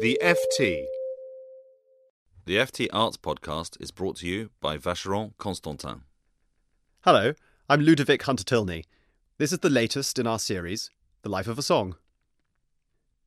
The FT. The FT Arts Podcast is brought to you by Vacheron Constantin. Hello, I'm Ludovic Hunter Tilney. This is the latest in our series, The Life of a Song.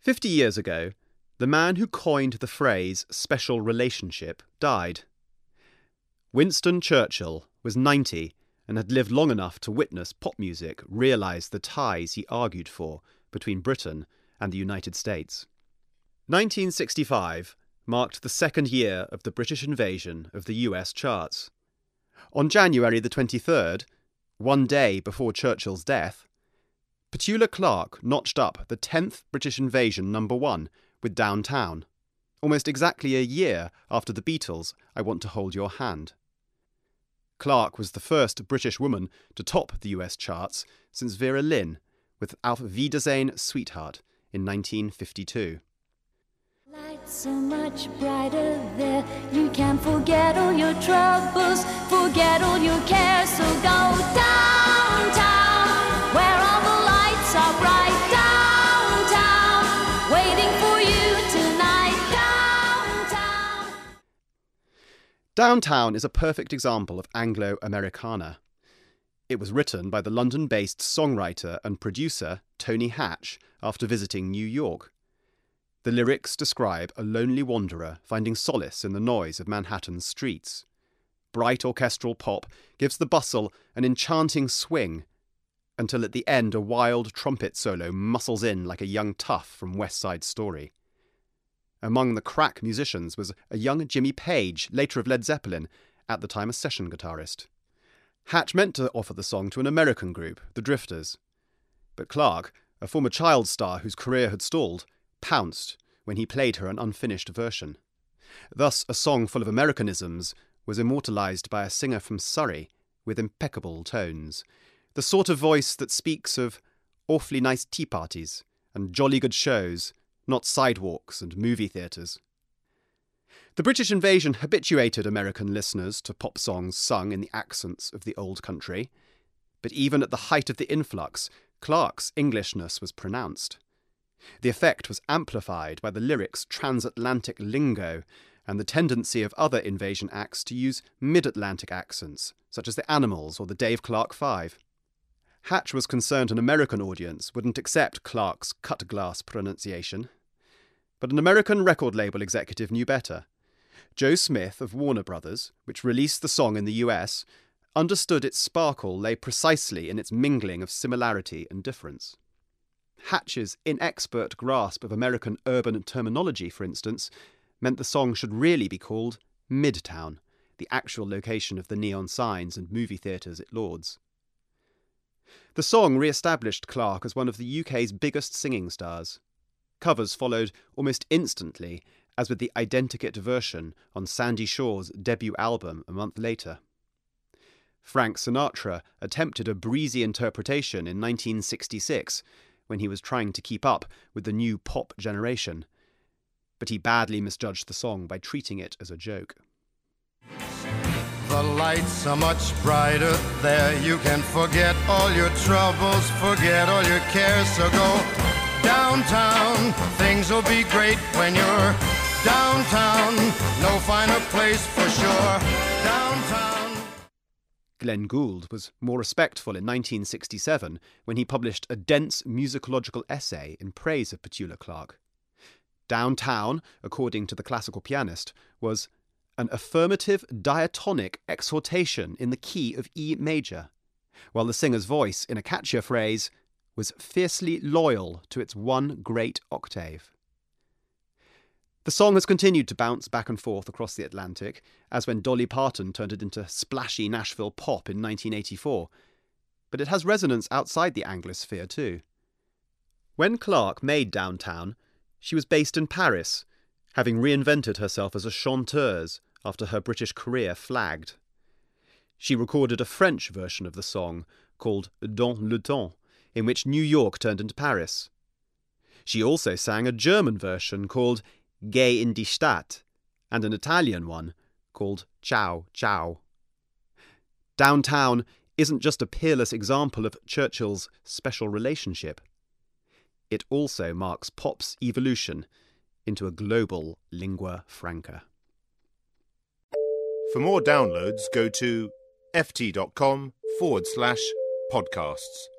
Fifty years ago, the man who coined the phrase special relationship died. Winston Churchill was 90 and had lived long enough to witness pop music realise the ties he argued for between Britain and the United States. 1965 marked the second year of the British invasion of the US charts. On January the 23rd, one day before Churchill's death, Petula Clark notched up the 10th British invasion number one with Downtown, almost exactly a year after the Beatles' I Want to Hold Your Hand. Clark was the first British woman to top the US charts since Vera Lynn with Auf Wiedersehen Sweetheart in 1952. Light so much brighter there. You can forget all your troubles, forget all your cares. So go downtown, where all the lights are bright. Downtown, waiting for you tonight. Downtown. Downtown is a perfect example of Anglo Americana. It was written by the London based songwriter and producer Tony Hatch after visiting New York. The lyrics describe a lonely wanderer finding solace in the noise of Manhattan's streets. Bright orchestral pop gives the bustle an enchanting swing, until at the end a wild trumpet solo muscles in like a young tough from West Side Story. Among the crack musicians was a young Jimmy Page, later of Led Zeppelin, at the time a session guitarist. Hatch meant to offer the song to an American group, the Drifters. But Clark, a former child star whose career had stalled, pounced when he played her an unfinished version. Thus, a song full of Americanisms was immortalized by a singer from Surrey with impeccable tones, the sort of voice that speaks of awfully nice tea parties and jolly good shows, not sidewalks and movie theatres. The British invasion habituated American listeners to pop songs sung in the accents of the old country, but even at the height of the influx, Clark's Englishness was pronounced. The effect was amplified by the lyrics' transatlantic lingo and the tendency of other invasion acts to use mid Atlantic accents, such as the Animals or the Dave Clark Five. Hatch was concerned an American audience wouldn't accept Clark's cut glass pronunciation. But an American record label executive knew better. Joe Smith of Warner Brothers, which released the song in the US, understood its sparkle lay precisely in its mingling of similarity and difference. Hatch's inexpert grasp of American urban terminology, for instance, meant the song should really be called Midtown, the actual location of the neon signs and movie theatres it lauds. The song re established Clark as one of the UK's biggest singing stars. Covers followed almost instantly, as with the identikit version on Sandie Shaw's debut album a month later. Frank Sinatra attempted a breezy interpretation in 1966 when he was trying to keep up with the new pop generation, but he badly misjudged the song by treating it as a joke. The lights are much brighter there. You can forget all your troubles, forget all your cares. So go downtown. Things will be great when you're downtown. No finer place for sure. Glenn Gould was more respectful in 1967 when he published a dense musicological essay in praise of Petula Clark. Downtown, according to the classical pianist, was an affirmative diatonic exhortation in the key of E major, while the singer's voice, in a catchier phrase, was fiercely loyal to its one great octave. The song has continued to bounce back and forth across the Atlantic, as when Dolly Parton turned it into splashy Nashville pop in 1984, but it has resonance outside the Anglosphere too. When Clark made Downtown, she was based in Paris, having reinvented herself as a chanteuse after her British career flagged. She recorded a French version of the song called Dans le temps, in which New York turned into Paris. She also sang a German version called Geh in die Stadt and an Italian one called Ciao Ciao. Downtown isn't just a peerless example of Churchill's special relationship. It also marks pop's evolution into a global lingua franca. For more downloads, go to ft.com forward slash podcasts.